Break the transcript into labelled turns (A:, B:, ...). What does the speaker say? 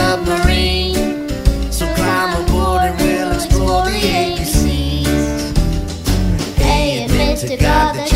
A: submarine. So climb aboard and we'll explore the ABCs. Admit to God that